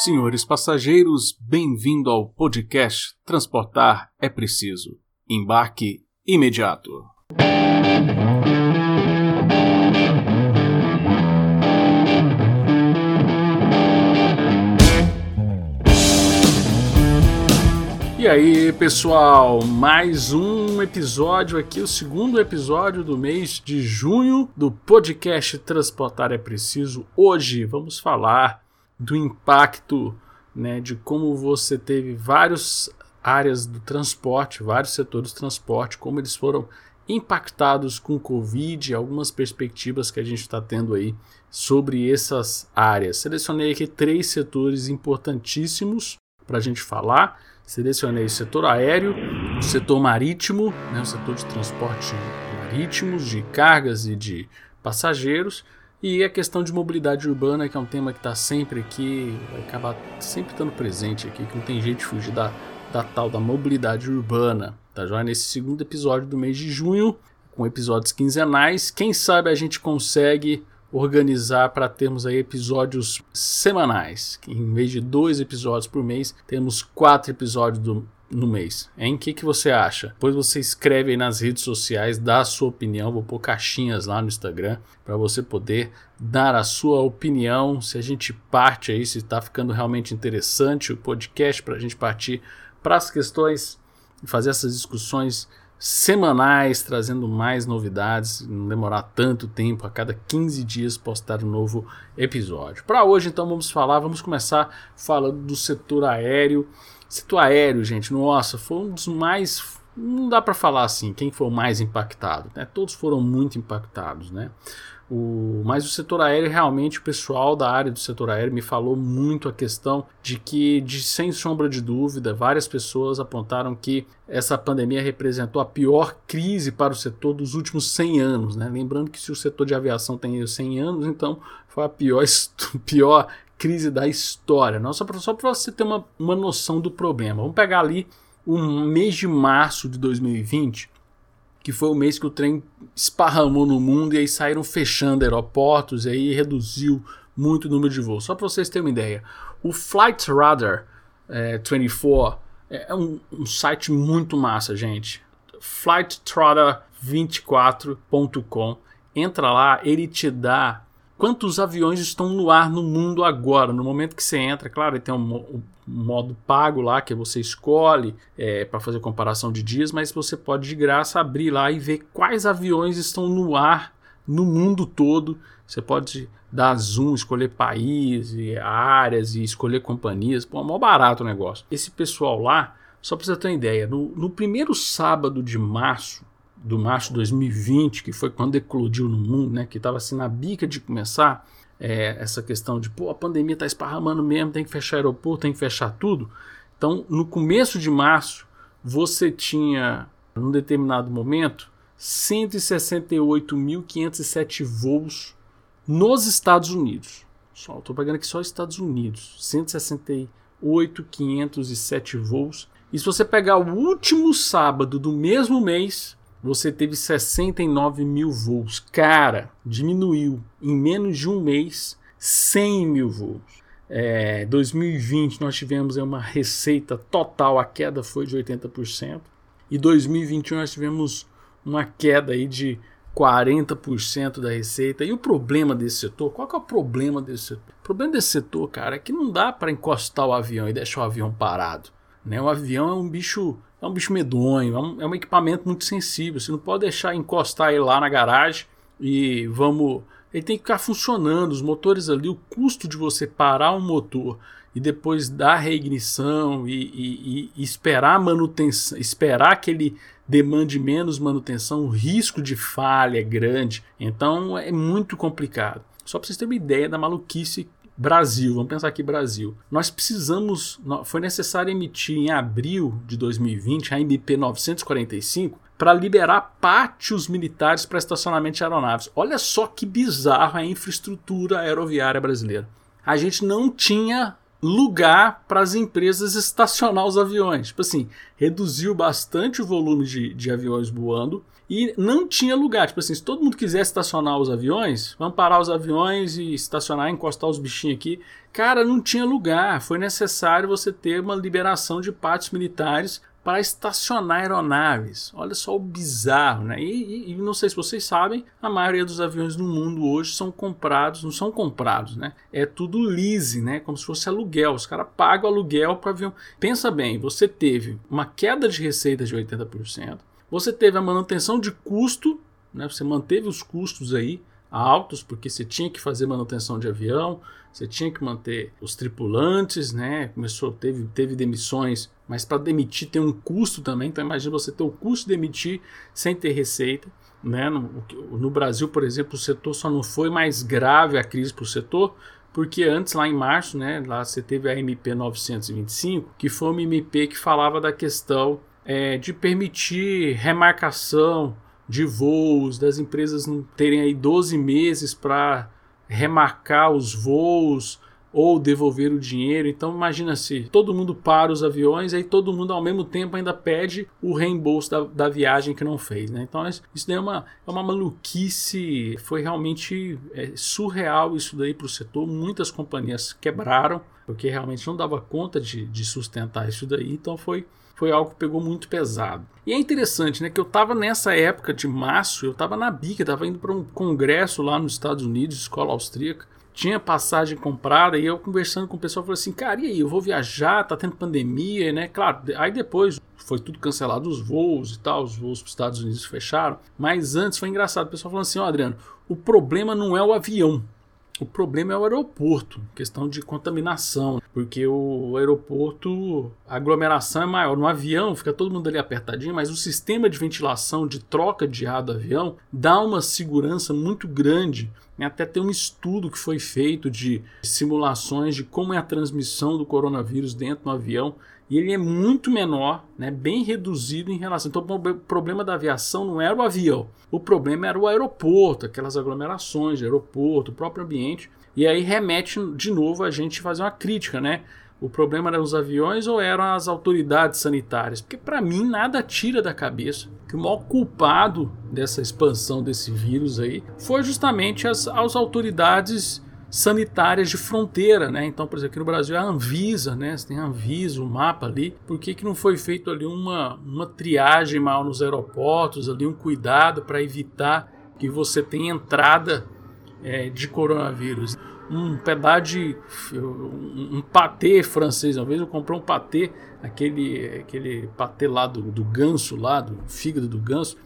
Senhores passageiros, bem-vindo ao podcast Transportar é Preciso. Embarque imediato. E aí, pessoal, mais um episódio aqui, o segundo episódio do mês de junho do podcast Transportar é Preciso. Hoje vamos falar do impacto, né, de como você teve várias áreas do transporte, vários setores do transporte, como eles foram impactados com o Covid, algumas perspectivas que a gente está tendo aí sobre essas áreas. Selecionei aqui três setores importantíssimos para a gente falar Selecionei o setor aéreo, o setor marítimo, né, o setor de transporte marítimo, de cargas e de passageiros, e a questão de mobilidade urbana, que é um tema que está sempre aqui, vai acabar sempre estando presente aqui, que não tem jeito de fugir da, da tal da mobilidade urbana. Tá já nesse segundo episódio do mês de junho, com episódios quinzenais. Quem sabe a gente consegue organizar para termos aí episódios semanais. Em vez de dois episódios por mês, temos quatro episódios do, no mês. Em que que você acha? Depois você escreve aí nas redes sociais, dá a sua opinião. Vou pôr caixinhas lá no Instagram para você poder dar a sua opinião. Se a gente parte aí, se está ficando realmente interessante o podcast para a gente partir para as questões e fazer essas discussões semanais, trazendo mais novidades, não demorar tanto tempo, a cada 15 dias postar um novo episódio. Para hoje, então, vamos falar, vamos começar falando do setor aéreo. Setor aéreo, gente, nossa, foi um dos mais não dá para falar assim quem foi o mais impactado, né? Todos foram muito impactados, né? O, mas o setor aéreo, realmente, o pessoal da área do setor aéreo me falou muito a questão de que, de, sem sombra de dúvida, várias pessoas apontaram que essa pandemia representou a pior crise para o setor dos últimos 100 anos. Né? Lembrando que se o setor de aviação tem 100 anos, então foi a pior, pior crise da história. Não, só para você ter uma, uma noção do problema. Vamos pegar ali o mês de março de 2020 que foi o mês que o trem esparramou no mundo e aí saíram fechando aeroportos e aí reduziu muito o número de voos. Só para vocês terem uma ideia, o Flight Radar é, 24 é, é um, um, site muito massa, gente. FlightRadar24.com. Entra lá, ele te dá quantos aviões estão no ar no mundo agora, no momento que você entra. Claro, tem um, um modo pago lá que você escolhe é, para fazer comparação de dias, mas você pode de graça abrir lá e ver quais aviões estão no ar no mundo todo. Você pode dar zoom, escolher país, áreas e escolher companhias. Pô, é mó barato o negócio. Esse pessoal lá, só para você ter uma ideia, no, no primeiro sábado de março, do março de 2020, que foi quando eclodiu no mundo, né, que estava assim na bica de começar, é, essa questão de pô, a pandemia está esparramando mesmo, tem que fechar aeroporto, tem que fechar tudo. Então, no começo de março, você tinha, num determinado momento, 168.507 voos nos Estados Unidos. Só estou pegando aqui só Estados Unidos. 168.507 voos. E se você pegar o último sábado do mesmo mês, você teve 69 mil voos. Cara, diminuiu em menos de um mês 100 mil voos. É, 2020 nós tivemos uma receita total, a queda foi de 80%. E 2021 nós tivemos uma queda aí de 40% da receita. E o problema desse setor, qual que é o problema desse setor? O problema desse setor, cara, é que não dá para encostar o avião e deixar o avião parado. Né? O avião é um bicho é um bicho medonho, é um, é um equipamento muito sensível. Você não pode deixar encostar ele lá na garagem e vamos. Ele tem que ficar funcionando. Os motores ali, o custo de você parar um motor e depois dar reignição e, e, e esperar manutenção, esperar que ele demande menos manutenção, o risco de falha é grande. Então é muito complicado. Só para vocês terem uma ideia da maluquice Brasil, vamos pensar aqui Brasil. Nós precisamos, foi necessário emitir em abril de 2020 a MP 945 para liberar pátios militares para estacionamento de aeronaves. Olha só que bizarro a infraestrutura aeroviária brasileira. A gente não tinha lugar para as empresas estacionar os aviões. Tipo assim, reduziu bastante o volume de, de aviões voando e não tinha lugar. Tipo assim, se todo mundo quisesse estacionar os aviões, vamos parar os aviões e estacionar, encostar os bichinhos aqui. Cara, não tinha lugar. Foi necessário você ter uma liberação de pátios militares para estacionar aeronaves. Olha só o bizarro, né? E, e, e, não sei se vocês sabem, a maioria dos aviões no mundo hoje são comprados, não são comprados, né? É tudo lease, né? Como se fosse aluguel. Os caras pagam aluguel para avião. Pensa bem, você teve uma queda de receitas de 80%, você teve a manutenção de custo, né? Você manteve os custos aí altos, porque você tinha que fazer manutenção de avião, você tinha que manter os tripulantes, né? Começou, teve, teve demissões, mas para demitir tem um custo também. Então imagina você ter o custo de demitir sem ter receita. Né? No, no Brasil, por exemplo, o setor só não foi mais grave a crise para o setor, porque antes, lá em março, né, lá você teve a MP 925, que foi uma MP que falava da questão é, de permitir remarcação de voos, das empresas não terem aí 12 meses para remarcar os voos ou devolver o dinheiro. Então imagina se todo mundo para os aviões, aí todo mundo ao mesmo tempo ainda pede o reembolso da, da viagem que não fez. Né? Então isso daí é uma, é uma maluquice, foi realmente é, surreal isso daí para o setor. Muitas companhias quebraram, porque realmente não dava conta de, de sustentar isso daí, então foi foi algo que pegou muito pesado. E é interessante, né, que eu estava nessa época de março, eu estava na bica, estava indo para um congresso lá nos Estados Unidos, escola austríaca, tinha passagem comprada e eu conversando com o pessoal falei assim, cara, e aí, eu vou viajar, tá tendo pandemia, né? Claro, aí depois foi tudo cancelado os voos e tal, os voos para os Estados Unidos fecharam, mas antes foi engraçado, o pessoal falando assim, ó, oh, Adriano, o problema não é o avião, o problema é o aeroporto, questão de contaminação, porque o aeroporto, a aglomeração é maior. No avião fica todo mundo ali apertadinho, mas o sistema de ventilação, de troca de ar do avião, dá uma segurança muito grande. Até tem um estudo que foi feito de simulações de como é a transmissão do coronavírus dentro do avião e ele é muito menor, né, bem reduzido em relação. Então, o problema da aviação não era o avião, o problema era o aeroporto, aquelas aglomerações de aeroporto, o próprio ambiente. E aí remete de novo a gente fazer uma crítica, né? O problema eram os aviões ou eram as autoridades sanitárias? Porque para mim nada tira da cabeça que o maior culpado dessa expansão desse vírus aí foi justamente as, as autoridades sanitárias de fronteira, né? Então, por exemplo, aqui no Brasil é a Anvisa, né? Você tem a Anvisa, o mapa ali. Por que, que não foi feito ali uma, uma triagem mal nos aeroportos, ali um cuidado para evitar que você tenha entrada é, de coronavírus? Um pedaço de um, um patê francês, uma vez eu comprei um patê, aquele aquele patê lá do, do ganso lá, do fígado do ganso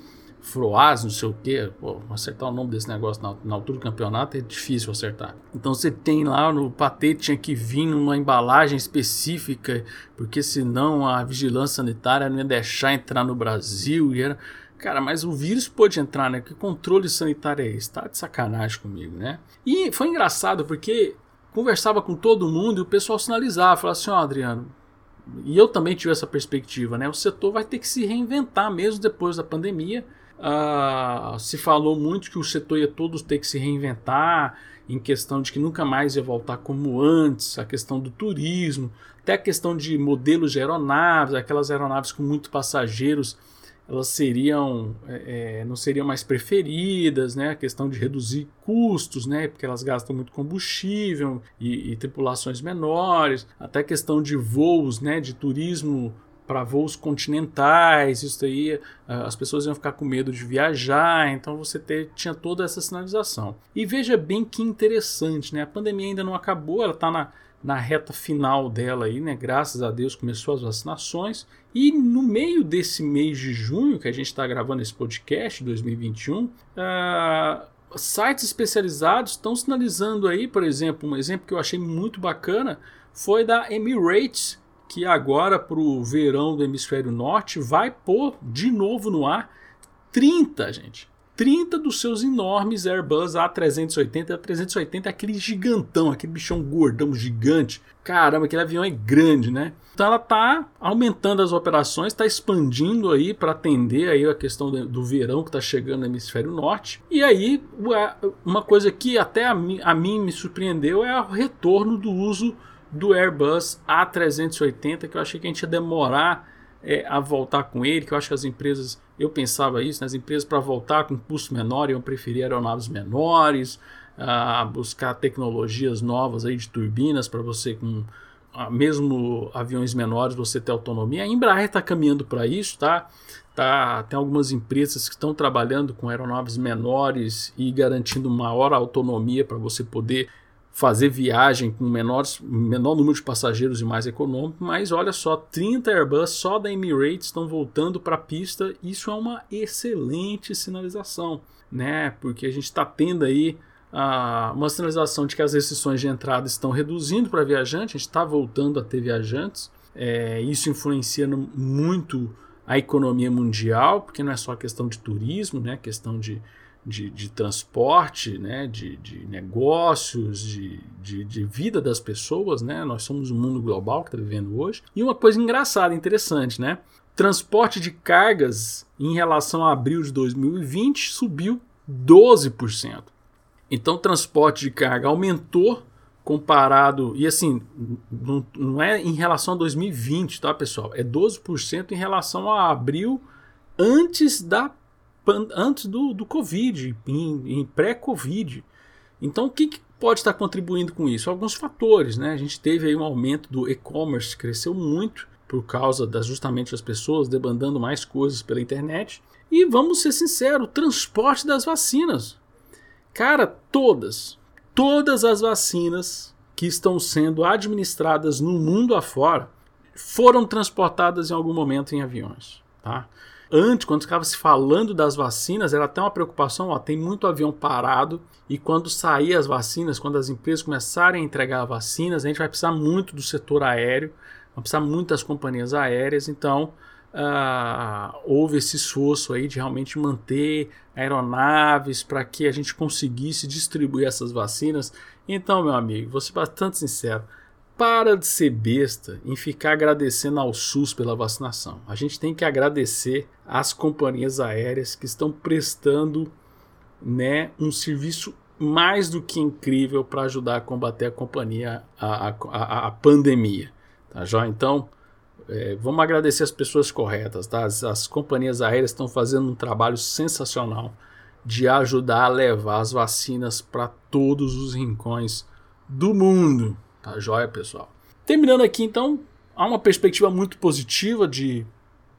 Froaz, não sei o que, acertar o nome desse negócio na, na, altura do campeonato é difícil acertar. Então você tem lá no patê tinha que vir numa embalagem específica, porque senão a vigilância sanitária não ia deixar entrar no Brasil e era. Cara, mas o vírus pode entrar, né? Que controle sanitário é esse? Tá de sacanagem comigo, né? E foi engraçado porque conversava com todo mundo e o pessoal sinalizava, falava assim, ó, oh, Adriano, e eu também tive essa perspectiva, né? O setor vai ter que se reinventar mesmo depois da pandemia Uh, se falou muito que o setor ia todos ter que se reinventar, em questão de que nunca mais ia voltar como antes, a questão do turismo, até a questão de modelos de aeronaves, aquelas aeronaves com muitos passageiros, elas seriam é, não seriam mais preferidas, né? A questão de reduzir custos, né? Porque elas gastam muito combustível e, e tripulações menores, até a questão de voos, né? De turismo para voos continentais, isso aí as pessoas iam ficar com medo de viajar, então você ter, tinha toda essa sinalização. E veja bem que interessante, né? A pandemia ainda não acabou, ela está na, na reta final dela aí, né? Graças a Deus começou as vacinações. E no meio desse mês de junho que a gente está gravando esse podcast 2021, uh, sites especializados estão sinalizando aí, por exemplo, um exemplo que eu achei muito bacana foi da Emirates que agora para o verão do hemisfério norte vai pôr de novo no ar 30, gente. 30 dos seus enormes Airbus A380. A 380 é aquele gigantão, aquele bichão gordão gigante. Caramba, aquele avião é grande, né? Então ela está aumentando as operações, está expandindo aí para atender aí a questão do verão que está chegando no hemisfério norte. E aí uma coisa que até a mim, a mim me surpreendeu é o retorno do uso do Airbus A380, que eu achei que a gente ia demorar é, a voltar com ele, que eu acho que as empresas, eu pensava isso, né, as empresas para voltar com custo menor iam preferir aeronaves menores, a buscar tecnologias novas aí de turbinas para você com mesmo aviões menores você ter autonomia. A Embraer está caminhando para isso, tá? tá? Tem algumas empresas que estão trabalhando com aeronaves menores e garantindo maior autonomia para você poder fazer viagem com menores, menor número de passageiros e mais econômico, mas olha só, 30 Airbus só da Emirates estão voltando para a pista. Isso é uma excelente sinalização, né? Porque a gente está tendo aí uh, uma sinalização de que as restrições de entrada estão reduzindo para viajante, a gente está voltando a ter viajantes. É, isso influencia muito a economia mundial, porque não é só questão de turismo, né? Questão de de, de transporte, né, de, de negócios, de, de, de, vida das pessoas, né? Nós somos um mundo global que está vivendo hoje. E uma coisa engraçada, interessante, né? Transporte de cargas em relação a abril de 2020 subiu 12%. Então, transporte de carga aumentou comparado. E assim, não, não é em relação a 2020, tá, pessoal? É 12% em relação a abril antes da antes do, do Covid, em, em pré-Covid. Então, o que, que, pode estar contribuindo com isso? Alguns fatores, né? A gente teve aí um aumento do e-commerce, cresceu muito por causa das justamente as pessoas demandando mais coisas pela internet. E vamos ser sinceros, o transporte das vacinas. Cara, todas, todas as vacinas que estão sendo administradas no mundo afora foram transportadas em algum momento em aviões, tá? Antes, quando ficava se falando das vacinas, era até uma preocupação, ó, tem muito avião parado e quando sair as vacinas, quando as empresas começarem a entregar vacinas, a gente vai precisar muito do setor aéreo, vai precisar muito das companhias aéreas, então uh, houve esse esforço aí de realmente manter aeronaves para que a gente conseguisse distribuir essas vacinas. Então, meu amigo, vou ser bastante sincero, para de ser besta em ficar agradecendo ao SUS pela vacinação. A gente tem que agradecer às companhias aéreas que estão prestando né, um serviço mais do que incrível para ajudar a combater a companhia, a, a, a pandemia. Tá, já Então, é, vamos agradecer as pessoas corretas. Tá? As, as companhias aéreas estão fazendo um trabalho sensacional de ajudar a levar as vacinas para todos os rincões do mundo. Tá joia, pessoal? Terminando aqui, então, há uma perspectiva muito positiva de,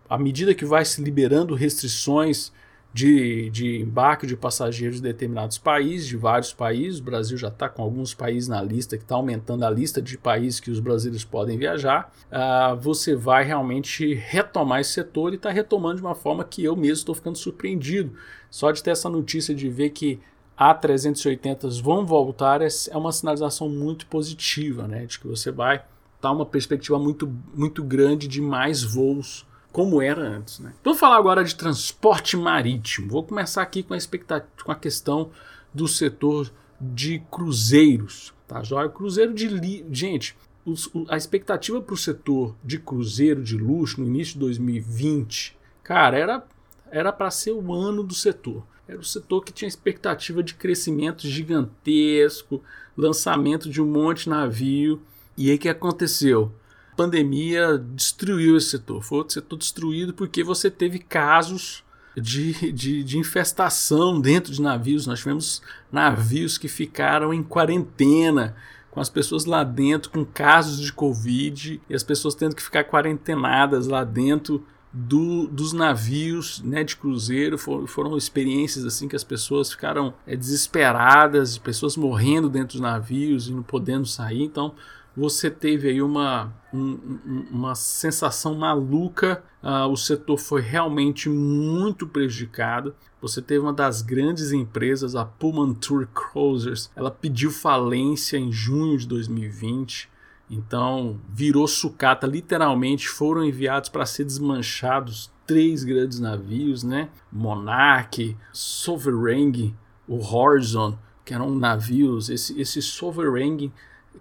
à medida que vai se liberando restrições de, de embarque de passageiros de determinados países, de vários países. O Brasil já está com alguns países na lista, que está aumentando a lista de países que os brasileiros podem viajar. Uh, você vai realmente retomar esse setor e está retomando de uma forma que eu mesmo estou ficando surpreendido. Só de ter essa notícia de ver que a380 vão voltar é, é uma sinalização muito positiva, né? De que você vai dar uma perspectiva muito, muito grande de mais voos como era antes. Né? Vou falar agora de transporte marítimo. Vou começar aqui com a, expectativa, com a questão do setor de cruzeiros. Tá, joia? Cruzeiro de. Li... Gente, os, a expectativa para o setor de cruzeiro de luxo no início de 2020, cara, era para ser o ano do setor. Era o setor que tinha expectativa de crescimento gigantesco, lançamento de um monte de navio. E aí que aconteceu? A pandemia destruiu esse setor. Foi outro setor destruído porque você teve casos de, de, de, infestação dentro de navios. Nós tivemos navios que ficaram em quarentena, com as pessoas lá dentro com casos de Covid e as pessoas tendo que ficar quarentenadas lá dentro do, dos navios né, de cruzeiro foram, foram, experiências assim que as pessoas ficaram é, desesperadas, pessoas morrendo dentro dos navios e não podendo sair. Então você teve aí uma, um, uma sensação maluca. Uh, o setor foi realmente muito prejudicado. Você teve uma das grandes empresas, a Pullman Tour Cruisers, ela pediu falência em junho de 2020. Então, virou sucata, literalmente foram enviados para ser desmanchados três grandes navios, né? Monarch, Sovereign, o Horizon, que eram navios. Esse, esse Sovereign,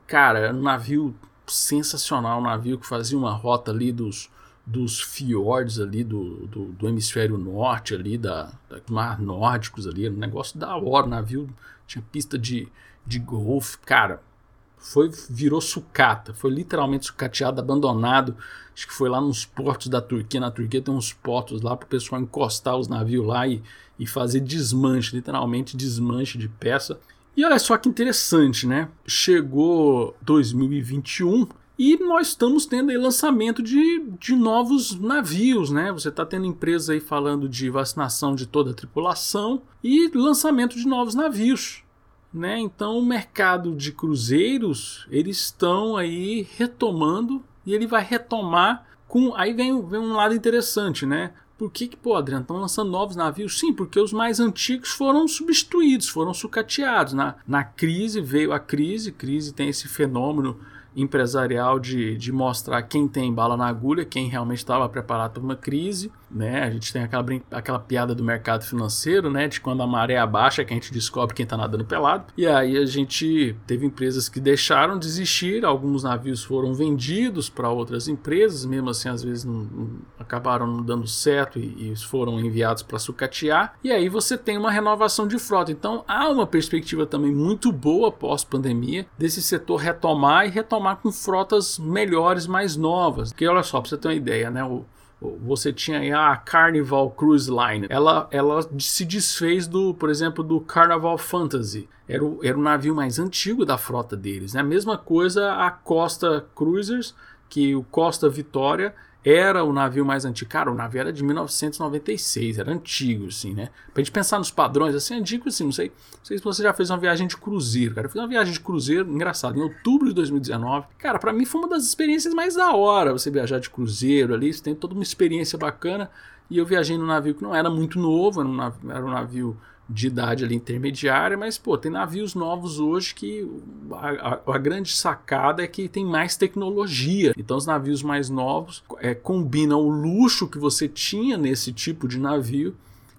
cara, era um navio sensacional, um navio que fazia uma rota ali dos, dos fiordes ali do, do, do hemisfério norte ali, da, da mar nórdicos ali, era um negócio da hora, o navio tinha pista de, de golfe, cara, foi virou sucata, foi literalmente sucateado, abandonado. Acho que foi lá nos portos da Turquia. Na Turquia tem uns portos lá para o pessoal encostar os navios lá e, e fazer desmanche, literalmente desmanche de peça. E olha só que interessante, né? Chegou 2021 e nós estamos tendo aí lançamento de, de novos navios, né? Você está tendo empresa aí falando de vacinação de toda a tripulação e lançamento de novos navios. Né? Então o mercado de cruzeiros eles estão aí retomando e ele vai retomar com aí vem, vem um lado interessante, né? Por que, que pô, Adriano, estão lançando novos navios? Sim, porque os mais antigos foram substituídos, foram sucateados. Na, na crise veio a crise, crise tem esse fenômeno empresarial de, de mostrar quem tem bala na agulha, quem realmente estava preparado para uma crise. Né? A gente tem aquela, aquela piada do mercado financeiro, né? De quando a maré abaixa que a gente descobre quem está nadando pelado. E aí a gente teve empresas que deixaram de existir, alguns navios foram vendidos para outras empresas, mesmo assim às vezes não, não acabaram não dando certo e, e foram enviados para sucatear. E aí você tem uma renovação de frota. Então há uma perspectiva também muito boa pós-pandemia desse setor retomar e retomar com frotas melhores, mais novas. Porque olha só, para você ter uma ideia, né? O, você tinha aí a Carnival Cruise Line. Ela, ela se desfez do, por exemplo, do Carnival Fantasy. Era o, era o navio mais antigo da frota deles. Né? A mesma coisa a Costa Cruisers, que o Costa Vitória era o navio mais antigo. Cara, o navio era de 1996, era antigo, assim, né? Pra gente pensar nos padrões, assim, antigo, assim, não sei, não sei se você já fez uma viagem de cruzeiro, cara. Eu fiz uma viagem de cruzeiro, engraçado, em outubro de 2019. Cara, para mim foi uma das experiências mais da hora você viajar de cruzeiro ali, você tem toda uma experiência bacana. E eu viajei num navio que não era muito novo, era um navio, era um navio de idade ali intermediária, mas pô, tem navios novos hoje que a, a, a, grande sacada é que tem mais tecnologia. Então os navios mais novos é, combinam o luxo que você tinha nesse tipo de navio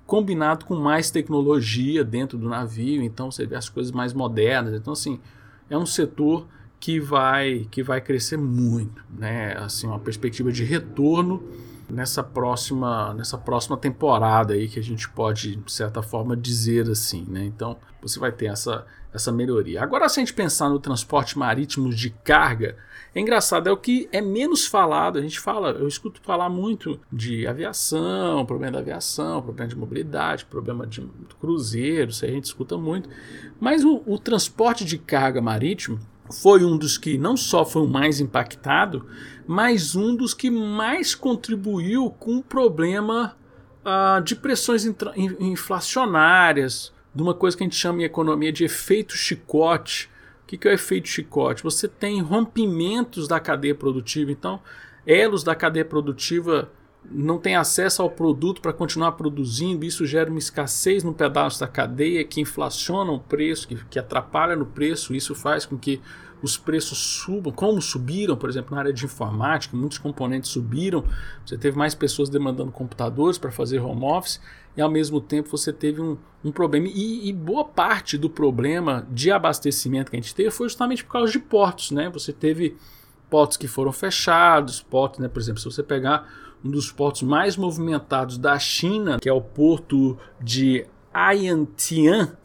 combinado com mais tecnologia dentro do navio, então você vê as coisas mais modernas. Então assim, é um setor que vai que vai crescer muito, né? Assim, uma perspectiva de retorno nessa próxima nessa próxima temporada aí que a gente pode de certa forma dizer assim, né? Então você vai ter essa essa melhoria. Agora se a gente pensar no transporte marítimo de carga, é engraçado, é o que é menos falado. A gente fala, eu escuto falar muito de aviação, problema da aviação, problema de mobilidade, problema de cruzeiro, isso a gente escuta muito. Mas o, o transporte de carga marítimo foi um dos que não só foi o mais impactado, mas um dos que mais contribuiu com o problema uh, de pressões inflacionárias, de uma coisa que a gente chama em economia de efeito chicote. O que, que é o efeito chicote? Você tem rompimentos da cadeia produtiva, então elos da cadeia produtiva não tem acesso ao produto para continuar produzindo, isso gera uma escassez no pedaço da cadeia que inflaciona o preço, que, que atrapalha no preço, isso faz com que os preços subam, como subiram, por exemplo, na área de informática, muitos componentes subiram, você teve mais pessoas demandando computadores para fazer home office, e ao mesmo tempo você teve um, um problema. E, e, boa parte do problema de abastecimento que a gente teve foi justamente por causa de portos. Né? Você teve portos que foram fechados, portos, né? por exemplo, se você pegar um dos portos mais movimentados da China, que é o porto de Yantian,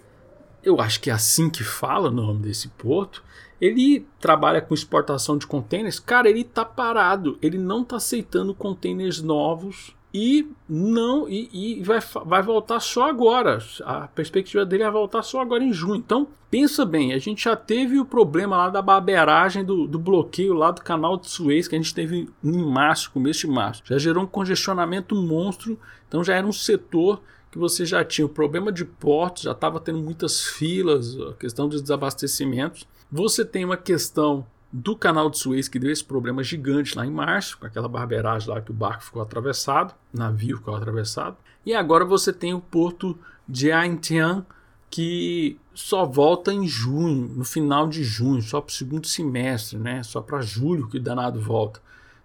eu acho que é assim que fala o nome desse porto. Ele trabalha com exportação de contêineres. Cara, ele tá parado. Ele não tá aceitando contêineres novos e não e, e, vai, vai voltar só agora. A perspectiva dele é voltar só agora em junho. Então, pensa bem, a gente já teve o problema lá da barbeiragem do, do bloqueio lá do canal de Suez que a gente teve em março, começo de março. Já gerou um congestionamento monstro, então já era um setor que você já tinha o problema de portos, já estava tendo muitas filas, a questão dos desabastecimentos. Você tem uma questão do canal de Suez que deu esse problema gigante lá em março, com aquela barbeiragem lá que o barco ficou atravessado, navio ficou atravessado. E agora você tem o porto de Aintian que só volta em junho, no final de junho, só para o segundo semestre, né? Só para julho que o danado volta.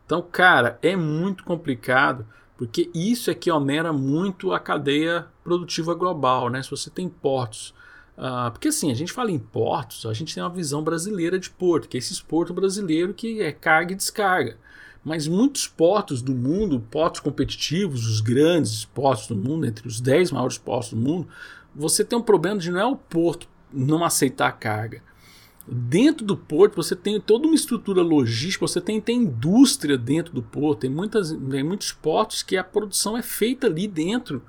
Então, cara, é muito complicado, porque isso é que onera muito a cadeia produtiva global, né? Se você tem portos Uh, porque assim, a gente fala em portos, a gente tem uma visão brasileira de porto, que é esse porto brasileiro que é carga e descarga. Mas muitos portos do mundo, portos competitivos, os grandes portos do mundo, entre os 10 maiores portos do mundo, você tem um problema de não é o porto não aceitar carga. Dentro do porto você tem toda uma estrutura logística, você tem, tem indústria dentro do porto, tem, muitas, tem muitos portos que a produção é feita ali dentro.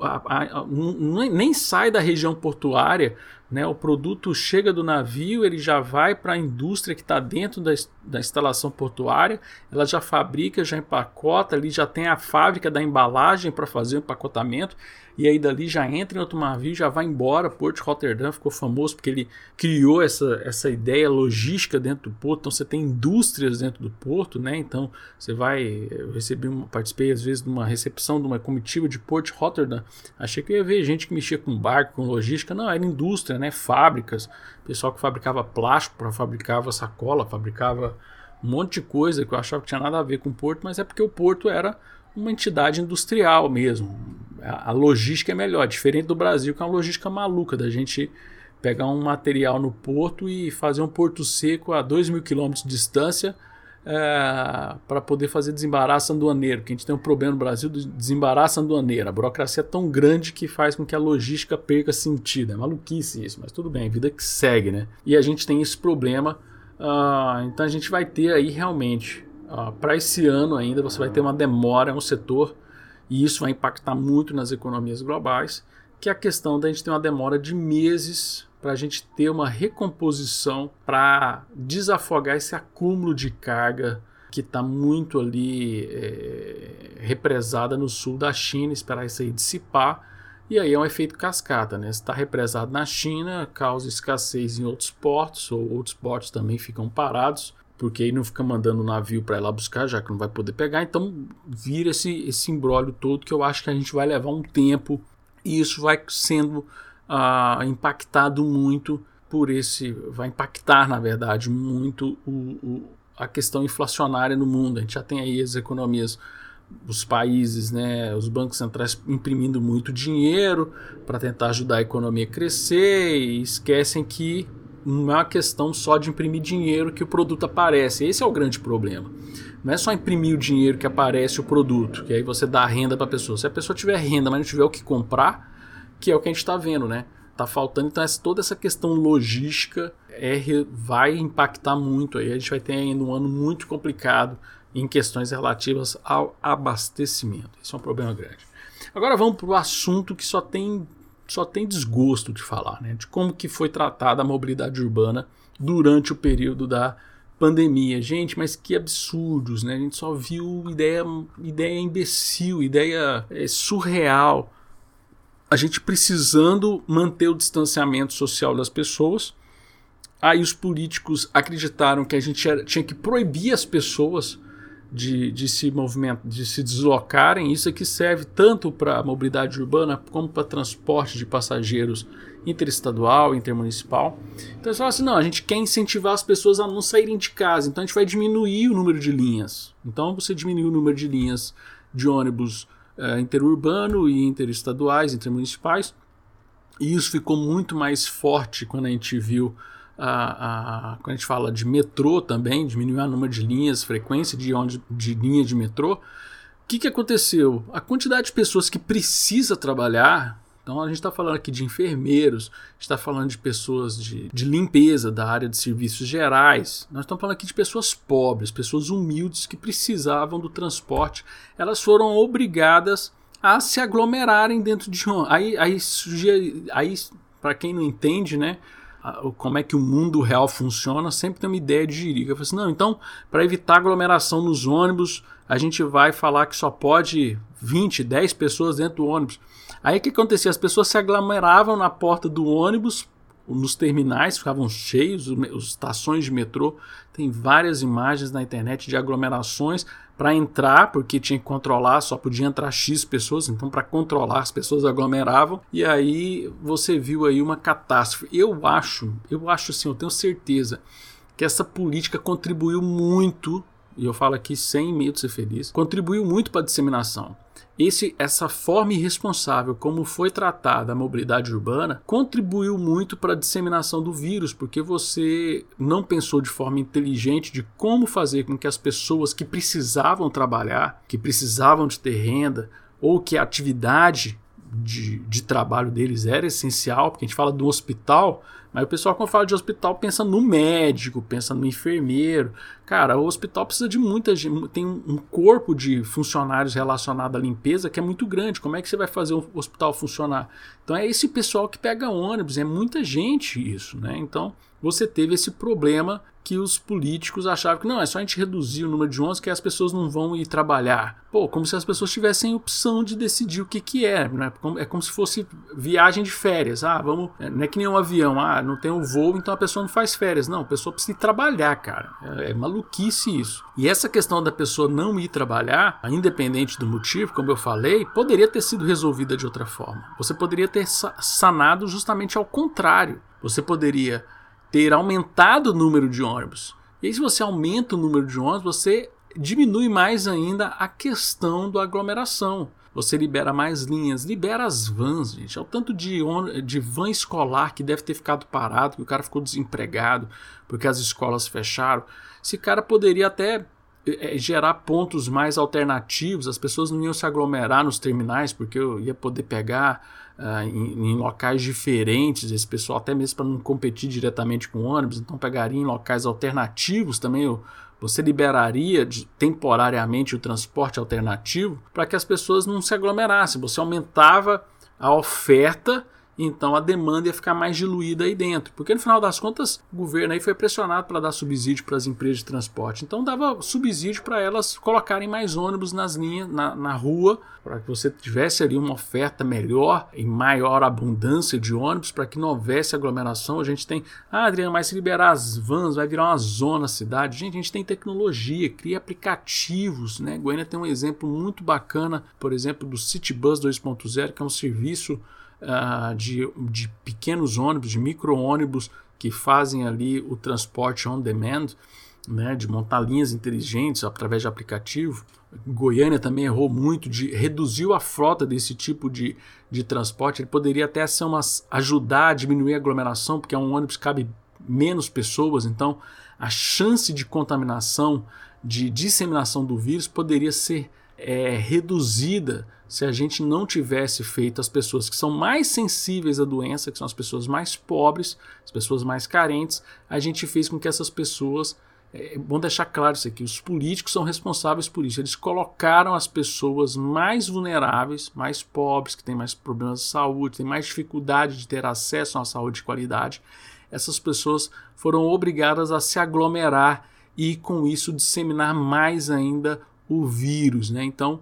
A, a, a, nem sai da região portuária, né? o produto chega do navio, ele já vai para a indústria que está dentro da, da instalação portuária, ela já fabrica, já empacota, ali já tem a fábrica da embalagem para fazer o empacotamento, e aí dali já entra em outro navio, já vai embora. Porto de Rotterdam ficou famoso porque ele criou essa, essa ideia logística dentro do porto. Então você tem indústrias dentro do porto, né? Então você vai. Eu uma, participei às vezes de uma recepção de uma comitiva de Porto de Rotterdam. Achei que eu ia ver gente que mexia com barco, com logística. Não, era indústria, né? Fábricas, pessoal que fabricava plástico, fabricava sacola, fabricava um monte de coisa que eu achava que tinha nada a ver com o porto, mas é porque o porto era uma entidade industrial mesmo. A, a logística é melhor, diferente do Brasil, que é uma logística maluca da gente pegar um material no porto e fazer um porto seco a 2 mil quilômetros de distância é, para poder fazer desembaraço aduaneiro, que a gente tem um problema no Brasil do desembaraço aduaneiro. A burocracia é tão grande que faz com que a logística perca sentido. É maluquice isso, mas tudo bem, vida que segue, né? E a gente tem esse problema, uh, então a gente vai ter aí realmente Uh, para esse ano ainda você vai ter uma demora no setor e isso vai impactar muito nas economias globais, que é a questão da gente ter uma demora de meses para a gente ter uma recomposição para desafogar esse acúmulo de carga que está muito ali é, represada no sul da China, esperar isso aí dissipar. E aí é um efeito cascata, né? Se está represado na China, causa escassez em outros portos, ou outros portos também ficam parados porque aí não fica mandando o navio para ir lá buscar, já que não vai poder pegar. Então vira esse, esse embrólio todo que eu acho que a gente vai levar um tempo e isso vai sendo uh, impactado muito por esse. vai impactar, na verdade, muito o, o, a questão inflacionária no mundo. A gente já tem aí as economias. Os países, né, os bancos centrais imprimindo muito dinheiro para tentar ajudar a economia a crescer e esquecem que não é uma questão só de imprimir dinheiro que o produto aparece. Esse é o grande problema. Não é só imprimir o dinheiro que aparece o produto, que aí você dá renda para a pessoa. Se a pessoa tiver renda, mas não tiver o que comprar, que é o que a gente está vendo, né? Tá faltando, então essa, toda essa questão logística é, vai impactar muito aí. A gente vai ter ainda um ano muito complicado em questões relativas ao abastecimento. Isso é um problema grande. Agora vamos para o assunto que só tem só tem desgosto de falar, né? De como que foi tratada a mobilidade urbana durante o período da pandemia. Gente, mas que absurdos, né? A gente só viu ideia, ideia imbecil, ideia é, surreal. A gente precisando manter o distanciamento social das pessoas. Aí os políticos acreditaram que a gente era, tinha que proibir as pessoas de, de se movimentar, de se deslocarem. Isso aqui serve tanto para mobilidade urbana como para transporte de passageiros interestadual, intermunicipal. Então eles falam assim: não, a gente quer incentivar as pessoas a não saírem de casa, então a gente vai diminuir o número de linhas. Então você diminui o número de linhas de ônibus é, interurbano e interestaduais, intermunicipais. E isso ficou muito mais forte quando a gente viu a, a, quando a gente fala de metrô também, diminuir o número de linhas, frequência de, onde, de linha de metrô, o que, que aconteceu? A quantidade de pessoas que precisa trabalhar, então a gente está falando aqui de enfermeiros, está falando de pessoas de, de limpeza da área de serviços gerais, nós estamos falando aqui de pessoas pobres, pessoas humildes que precisavam do transporte, elas foram obrigadas a se aglomerarem dentro de um. Aí, aí, aí para quem não entende, né? como é que o mundo real funciona, sempre tem uma ideia de jirica. Eu falei assim, não, então, para evitar aglomeração nos ônibus, a gente vai falar que só pode 20, 10 pessoas dentro do ônibus. Aí o que acontecia? As pessoas se aglomeravam na porta do ônibus, nos terminais ficavam cheios, as estações de metrô. Tem várias imagens na internet de aglomerações para entrar, porque tinha que controlar, só podia entrar X pessoas, então para controlar as pessoas aglomeravam, e aí você viu aí uma catástrofe. Eu acho, eu acho assim, eu tenho certeza que essa política contribuiu muito, e eu falo aqui sem medo de ser feliz, contribuiu muito para a disseminação. Esse, essa forma irresponsável como foi tratada a mobilidade urbana contribuiu muito para a disseminação do vírus, porque você não pensou de forma inteligente de como fazer com que as pessoas que precisavam trabalhar, que precisavam de ter renda, ou que a atividade de, de trabalho deles era essencial, porque a gente fala do hospital, mas o pessoal, quando fala de hospital, pensa no médico, pensa no enfermeiro. Cara, o hospital precisa de muita gente. Tem um corpo de funcionários relacionado à limpeza que é muito grande. Como é que você vai fazer o hospital funcionar? Então é esse pessoal que pega ônibus, é muita gente isso, né? Então você teve esse problema que os políticos achavam que não, é só a gente reduzir o número de ônibus que as pessoas não vão ir trabalhar. Pô, como se as pessoas tivessem opção de decidir o que, que é. Né? É como se fosse viagem de férias. Ah, vamos. É, não é que nem um avião, ah, não tem um voo, então a pessoa não faz férias. Não, a pessoa precisa ir trabalhar, cara. É, é maluquice isso. E essa questão da pessoa não ir trabalhar, independente do motivo, como eu falei, poderia ter sido resolvida de outra forma. Você poderia ter sanado justamente ao contrário. Você poderia ter aumentado o número de ônibus. E aí, se você aumenta o número de ônibus, você diminui mais ainda a questão da aglomeração. Você libera mais linhas, libera as vans, gente. É o tanto de, de van escolar que deve ter ficado parado, que o cara ficou desempregado porque as escolas fecharam. Esse cara poderia até é, gerar pontos mais alternativos, as pessoas não iam se aglomerar nos terminais, porque eu ia poder pegar uh, em, em, locais diferentes, esse pessoal até mesmo para não competir diretamente com ônibus, então pegaria em locais alternativos também, você liberaria de, temporariamente o transporte alternativo para que as pessoas não se aglomerassem, você aumentava a oferta então a demanda ia ficar mais diluída aí dentro. Porque no final das contas, o governo aí foi pressionado para dar subsídio para as empresas de transporte. Então dava subsídio para elas colocarem mais ônibus nas linhas, na, na rua, para que você tivesse ali uma oferta melhor e maior abundância de ônibus, para que não houvesse aglomeração. A gente tem, ah, Adriano, mas se liberar as vans vai virar uma zona cidade. Gente, a gente tem tecnologia, cria aplicativos, né? Goiânia tem um exemplo muito bacana, por exemplo, do Citybus 2.0, que é um serviço uh, de, de pequenos ônibus, de micro-ônibus que fazem ali o transporte on demand, né, de montar linhas inteligentes através de aplicativo. Goiânia também errou muito de reduziu a frota desse tipo de, de transporte. Ele poderia até ser umas, ajudar a diminuir a aglomeração, porque é um ônibus cabe menos pessoas, então a chance de contaminação, de disseminação do vírus poderia ser é, reduzida se a gente não tivesse feito as pessoas que são mais sensíveis à doença, que são as pessoas mais pobres, as pessoas mais carentes, a gente fez com que essas pessoas. É, é bom deixar claro isso aqui: os políticos são responsáveis por isso. Eles colocaram as pessoas mais vulneráveis, mais pobres, que têm mais problemas de saúde, têm mais dificuldade de ter acesso a uma saúde de qualidade. Essas pessoas foram obrigadas a se aglomerar e, com isso, disseminar mais ainda o vírus. Né? Então,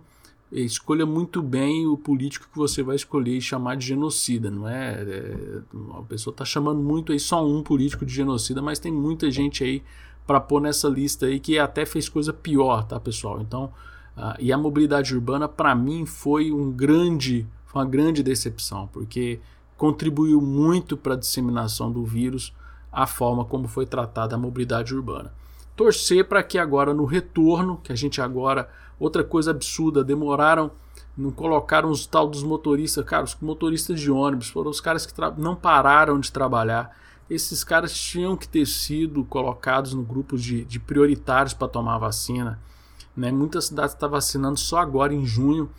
escolha muito bem o político que você vai escolher e chamar de genocida, não é? é a pessoa está chamando muito aí só um político de genocida, mas tem muita gente aí para pôr nessa lista aí que até fez coisa pior, tá, pessoal? Então, uh, e a mobilidade urbana para mim foi um grande, foi uma grande decepção, porque contribuiu muito para a disseminação do vírus a forma como foi tratada a mobilidade urbana torcer para que agora no retorno, que a gente agora, outra coisa absurda, demoraram, não colocaram os tal dos motoristas, cara, os motoristas de ônibus, foram os caras que não pararam de trabalhar. Esses caras tinham que ter sido colocados no grupo de, de prioritários para tomar a vacina. Né? Muitas cidades estão vacinando só agora em junho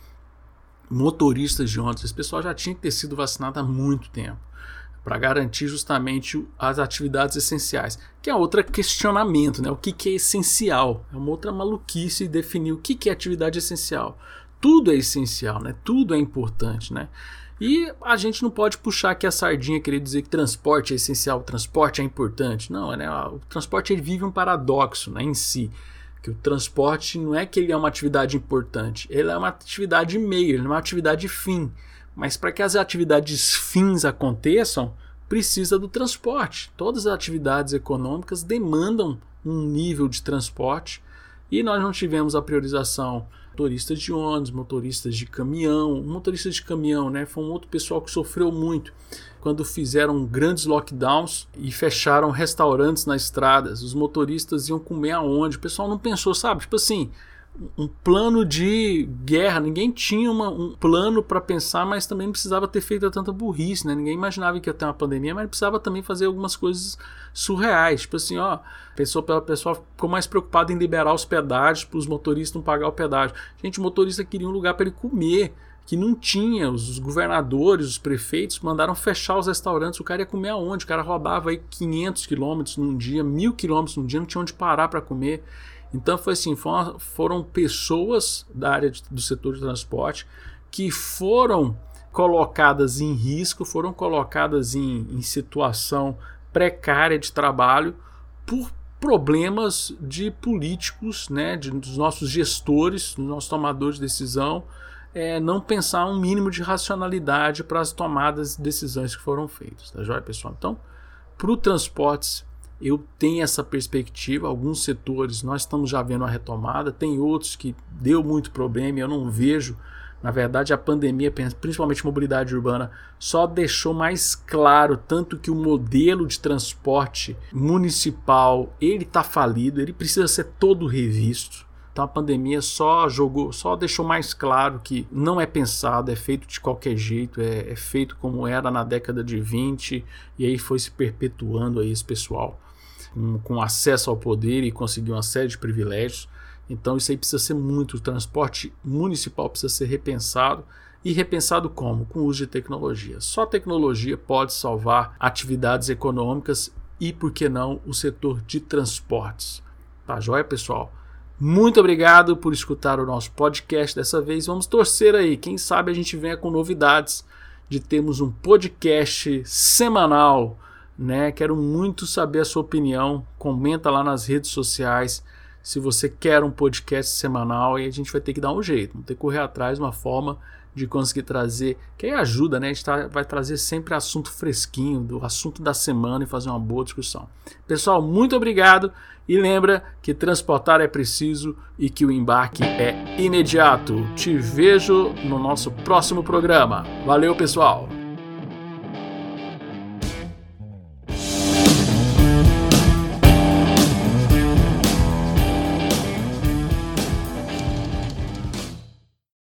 motoristas de ônibus. Esse pessoal já tinha que ter sido vacinado há muito tempo para garantir justamente as atividades essenciais. Que é outro questionamento, né? O que, que é essencial? É uma outra maluquice definir o que, que é atividade essencial. Tudo é essencial, né? Tudo é importante, né? E a gente não pode puxar aqui a sardinha querer dizer que transporte é essencial, transporte é importante. Não, né? O transporte ele vive um paradoxo né, em si. Que o transporte não é que ele é uma atividade importante, ele é uma atividade meio, ele é uma atividade fim. Mas para que as atividades fins aconteçam, precisa do transporte. Todas as atividades econômicas demandam um nível de transporte e nós não tivemos a priorização motoristas de ônibus, motoristas de caminhão. Motoristas de caminhão, né, foi um outro pessoal que sofreu muito quando fizeram grandes lockdowns e fecharam restaurantes nas estradas. Os motoristas iam comer aonde? O pessoal não pensou, sabe? Tipo assim, um plano de guerra. Ninguém tinha uma, um plano para pensar, mas também não precisava ter feito tanta burrice, né? Ninguém imaginava que ia ter uma pandemia, mas precisava também fazer algumas coisas surreais. Tipo assim, ó, pessoa pela pessoa ficou mais preocupada em liberar os pedágios para os motoristas não pagar o pedágio. Gente, o motorista queria um lugar para ele comer que não tinha, os governadores, os prefeitos mandaram fechar os restaurantes, o cara ia comer aonde? O cara roubava aí 500 quilômetros num dia, mil quilômetros num dia, não tinha onde parar para comer. Então foi assim, foram, foram pessoas da área de, do setor de transporte que foram colocadas em risco, foram colocadas em, em situação precária de trabalho por problemas de políticos, né, de, dos nossos gestores, dos nossos tomadores de decisão, é, não pensar um mínimo de racionalidade para as tomadas de decisões que foram feitas, tá joia, pessoal? Então, para o transportes, eu tenho essa perspectiva. Alguns setores nós estamos já vendo a retomada, tem outros que deu muito problema eu não vejo. Na verdade, a pandemia, principalmente mobilidade urbana, só deixou mais claro tanto que o modelo de transporte municipal ele está falido, ele precisa ser todo revisto. Então a pandemia só jogou, só deixou mais claro que não é pensado, é feito de qualquer jeito, é, é feito como era na década de 20 e aí foi se perpetuando aí esse pessoal com, com acesso ao poder e conseguiu uma série de privilégios. Então isso aí precisa ser muito, o transporte municipal precisa ser repensado. E repensado como? Com o uso de tecnologia. Só tecnologia pode salvar atividades econômicas e, por que não, o setor de transportes. Tá joia, pessoal? Muito obrigado por escutar o nosso podcast dessa vez. Vamos torcer aí. Quem sabe a gente venha com novidades de termos um podcast semanal, né? Quero muito saber a sua opinião. Comenta lá nas redes sociais se você quer um podcast semanal e a gente vai ter que dar um jeito, vamos ter que correr atrás de uma forma de conseguir trazer, que aí ajuda, né? A gente tá, vai trazer sempre assunto fresquinho, do assunto da semana e fazer uma boa discussão. Pessoal, muito obrigado e lembra que transportar é preciso e que o embarque é imediato. Te vejo no nosso próximo programa. Valeu, pessoal!